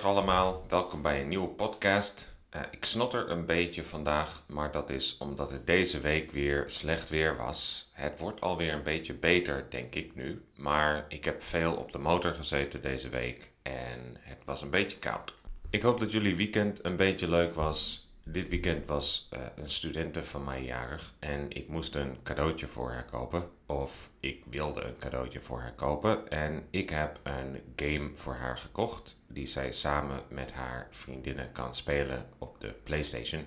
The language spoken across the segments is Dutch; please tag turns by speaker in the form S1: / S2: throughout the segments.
S1: Goedemorgen allemaal, welkom bij een nieuwe podcast. Uh, ik snotter een beetje vandaag, maar dat is omdat het deze week weer slecht weer was. Het wordt alweer een beetje beter, denk ik nu. Maar ik heb veel op de motor gezeten deze week en het was een beetje koud. Ik hoop dat jullie weekend een beetje leuk was. Dit weekend was uh, een studente van mij jarig en ik moest een cadeautje voor haar kopen. Of ik wilde een cadeautje voor haar kopen. En ik heb een game voor haar gekocht die zij samen met haar vriendinnen kan spelen op de PlayStation.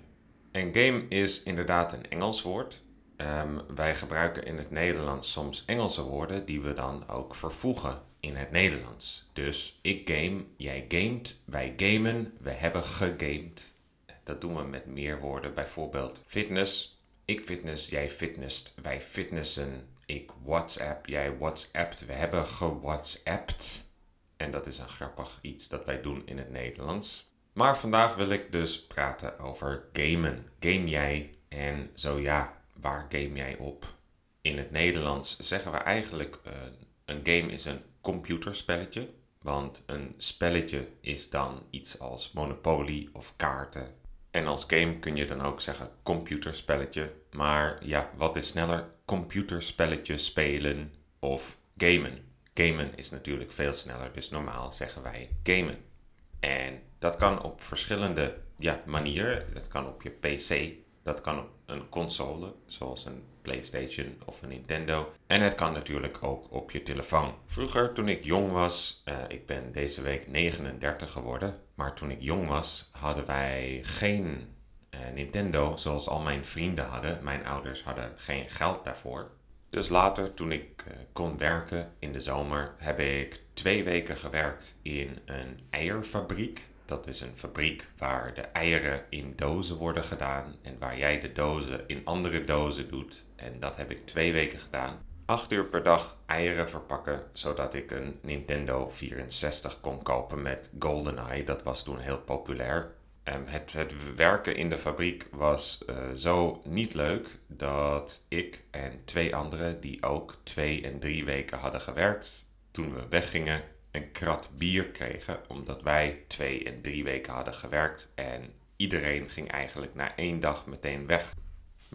S1: En game is inderdaad een Engels woord. Um, wij gebruiken in het Nederlands soms Engelse woorden die we dan ook vervoegen in het Nederlands. Dus ik game, jij gamet, wij gamen, we hebben gegamed. Dat doen we met meer woorden, bijvoorbeeld fitness. Ik fitness, jij fitnessed, wij fitnessen. Ik WhatsApp, jij WhatsAppt, we hebben gewhatsappt. En dat is een grappig iets dat wij doen in het Nederlands. Maar vandaag wil ik dus praten over gamen. Game jij? En zo ja, waar game jij op? In het Nederlands zeggen we eigenlijk uh, een game is een computerspelletje. Want een spelletje is dan iets als Monopoly of kaarten en als game kun je dan ook zeggen computerspelletje. Maar ja, wat is sneller? Computerspelletje spelen of gamen? Gamen is natuurlijk veel sneller, dus normaal zeggen wij gamen. En dat kan op verschillende ja, manieren. Dat kan op je PC, dat kan op een console, zoals een PlayStation of een Nintendo. En het kan natuurlijk ook op je telefoon. Vroeger, toen ik jong was, uh, ik ben deze week 39 geworden, maar toen ik jong was, hadden wij geen uh, Nintendo zoals al mijn vrienden hadden. Mijn ouders hadden geen geld daarvoor. Dus later, toen ik uh, kon werken in de zomer, heb ik twee weken gewerkt in een eierfabriek. Dat is een fabriek waar de eieren in dozen worden gedaan en waar jij de dozen in andere dozen doet. En dat heb ik twee weken gedaan. Acht uur per dag eieren verpakken, zodat ik een Nintendo 64 kon kopen met GoldenEye. Dat was toen heel populair. Het, het, werken in de fabriek was uh, zo niet leuk dat ik en twee anderen die ook twee en drie weken hadden gewerkt, toen we weggingen, een krat bier kregen, omdat wij twee en drie weken hadden gewerkt en iedereen ging eigenlijk na één dag meteen weg.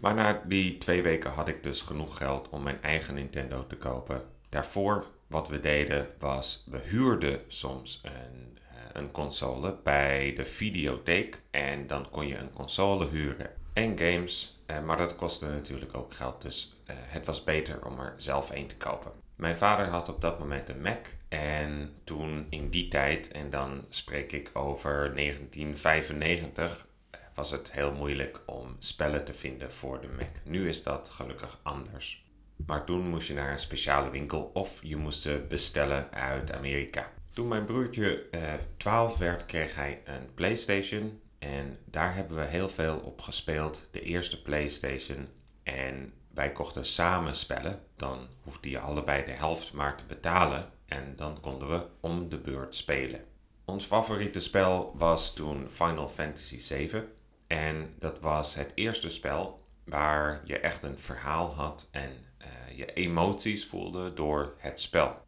S1: Maar na die twee weken had ik dus genoeg geld om mijn eigen Nintendo te kopen. Daarvoor, wat we deden, was we huurden soms een, eh, een console bij de videotheek en dan kon je een console huren en games. Eh, maar dat kostte natuurlijk ook geld, dus eh, het was beter om er zelf een te kopen. Mijn vader had op dat moment een Mac en toen in die tijd, en dan spreek ik over 1995, was het heel moeilijk om spellen te vinden voor de Mac. Nu is dat gelukkig anders. Maar toen moest je naar een speciale winkel of je moest ze bestellen uit Amerika. Toen mijn broertje eh, 12 werd, kreeg hij een PlayStation. En daar hebben we heel veel op gespeeld. De eerste PlayStation. En wij kochten samen spellen. Dan hoefde je allebei de helft maar te betalen. En dan konden we om de beurt spelen. Ons favoriete spel was toen Final Fantasy VII. En dat was het eerste spel waar je echt een verhaal had en uh, je emoties voelde door het spel.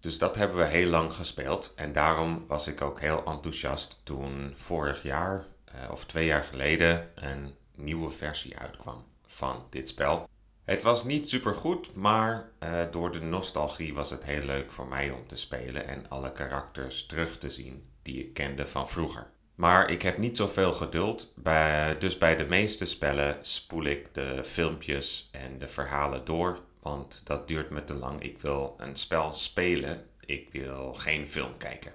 S1: Dus dat hebben we heel lang gespeeld en daarom was ik ook heel enthousiast toen vorig jaar uh, of twee jaar geleden een nieuwe versie uitkwam van dit spel. Het was niet super goed, maar uh, door de nostalgie was het heel leuk voor mij om te spelen en alle karakters terug te zien die ik kende van vroeger. Maar ik heb niet zoveel geduld. Bij, dus bij de meeste spellen spoel ik de filmpjes en de verhalen door. Want dat duurt me te lang. Ik wil een spel spelen. Ik wil geen film kijken.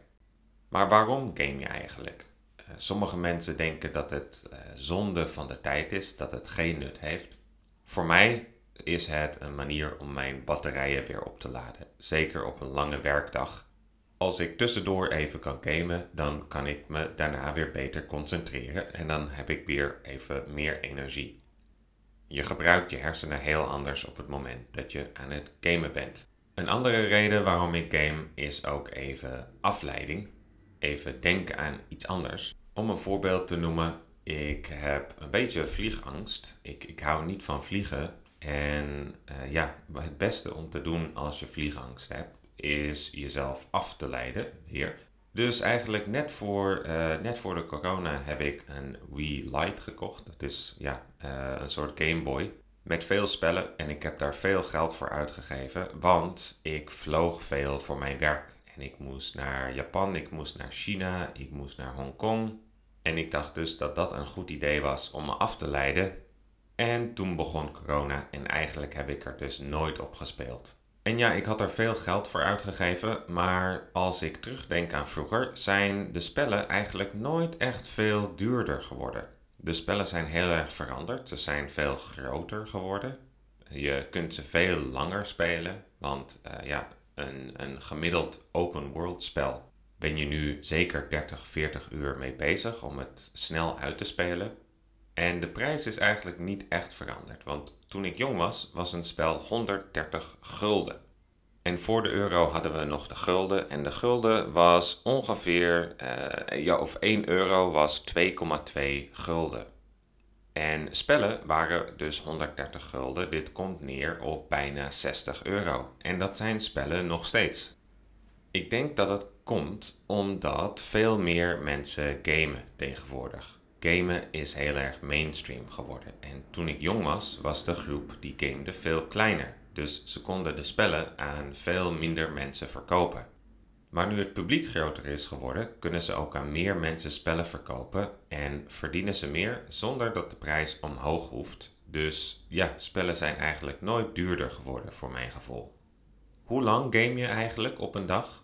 S1: Maar waarom game je eigenlijk? Uh, sommige mensen denken dat het uh, zonde van de tijd is, dat het geen nut heeft. Voor mij is het een manier om mijn batterijen weer op te laden. Zeker op een lange werkdag als ik tussendoor even kan gamen, dan kan ik me daarna weer beter concentreren en dan heb ik weer even meer energie. Je gebruikt je hersenen heel anders op het moment dat je aan het gamen bent. Een andere reden waarom ik game is ook even afleiding. Even denken aan iets anders. Om een voorbeeld te noemen, ik heb een beetje vliegangst. Ik, ik hou niet van vliegen. En uh, ja, het beste om te doen als je vliegangst hebt, is jezelf af te leiden hier Dus eigenlijk net voor, eh, net voor de corona heb ik een Wii Lite gekocht. Dat is ja, uh, een soort Game Boy met veel spellen en ik heb daar veel geld voor uitgegeven, want ik vloog veel voor mijn werk. En ik moest naar Japan, ik moest naar China, ik moest naar Hongkong. En ik dacht dus dat dat een goed idee was om me af te leiden. En toen begon corona en eigenlijk heb ik er dus nooit op gespeeld. En ja, ik had er veel geld voor uitgegeven, maar als ik terugdenk aan vroeger, zijn de spellen eigenlijk nooit echt veel duurder geworden. De spellen zijn heel erg veranderd. Ze zijn veel groter geworden. Je kunt ze veel langer spelen, want uh, ja, een, een gemiddeld open world spel ben je nu zeker 30, 40 uur mee bezig om het snel uit te spelen. En de prijs is eigenlijk niet echt veranderd, want toen ik jong was, was een spel 130 gulden. En voor de euro hadden we nog de gulden. En de gulden was ongeveer, uh, ja, of 1 euro was 2,2 gulden. En spellen waren dus 130 gulden. Dit komt neer op bijna 60 euro. En dat zijn spellen nog steeds. Ik denk dat het komt omdat veel meer mensen gamen tegenwoordig. Gamen is heel erg mainstream geworden. En toen ik jong was, was de groep die gamede veel kleiner. Dus ze konden de spellen aan veel minder mensen verkopen. Maar nu het publiek groter is geworden, kunnen ze ook aan meer mensen spellen verkopen en verdienen ze meer zonder dat de prijs omhoog hoeft. Dus ja, spellen zijn eigenlijk nooit duurder geworden voor mijn gevoel. Hoe lang game je eigenlijk op een dag?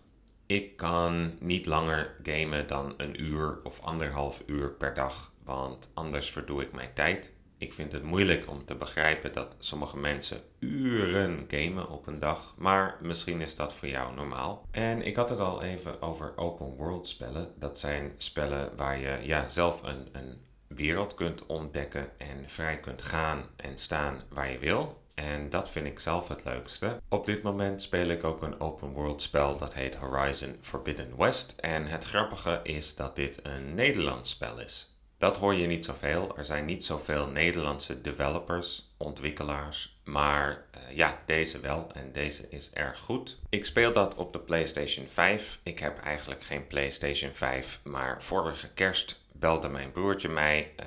S1: Ik kan niet langer gamen dan een uur of anderhalf uur per dag, want anders verdoe ik mijn tijd. Ik vind het moeilijk om te begrijpen dat sommige mensen uren gamen op een dag, maar misschien is dat voor jou normaal. En ik had het al even over open world spellen. Dat zijn spellen waar je ja, zelf een, een wereld kunt ontdekken en vrij kunt gaan en staan waar je wil. En dat vind ik zelf het leukste. Op dit moment speel ik ook een open world spel dat heet Horizon Forbidden West. En het grappige is dat dit een Nederlands spel is. Dat hoor je niet zoveel. Er zijn niet zoveel Nederlandse developers, ontwikkelaars. Maar uh, ja, deze wel en deze is erg goed. Ik speel dat op de PlayStation 5. Ik heb eigenlijk geen PlayStation 5, maar vorige kerst belde mijn broertje mij uh,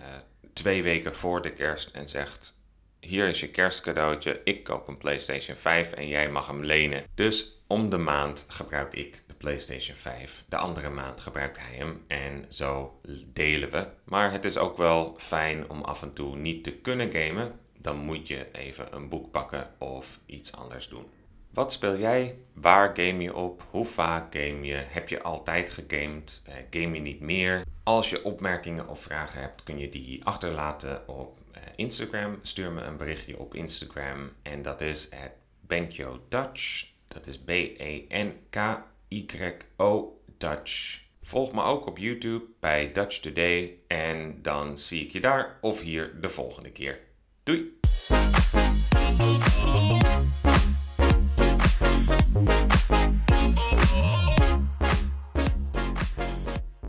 S1: twee weken voor de kerst en zegt: Hier is je kerstcadeautje. Ik koop een PlayStation 5 en jij mag hem lenen. Dus om de maand gebruik ik PlayStation 5. De andere maand gebruikt hij hem en zo delen we. Maar het is ook wel fijn om af en toe niet te kunnen gamen. Dan moet je even een boek pakken of iets anders doen. Wat speel jij? Waar game je op? Hoe vaak game je? Heb je altijd gegamed? Uh, game je niet meer? Als je opmerkingen of vragen hebt, kun je die achterlaten op uh, Instagram. Stuur me een berichtje op Instagram en dat is het Benkyo Dutch. Dat is B-E-N-K Y-O Dutch. Volg me ook op YouTube bij Dutch Today en dan zie ik je daar of hier de volgende keer. Doei!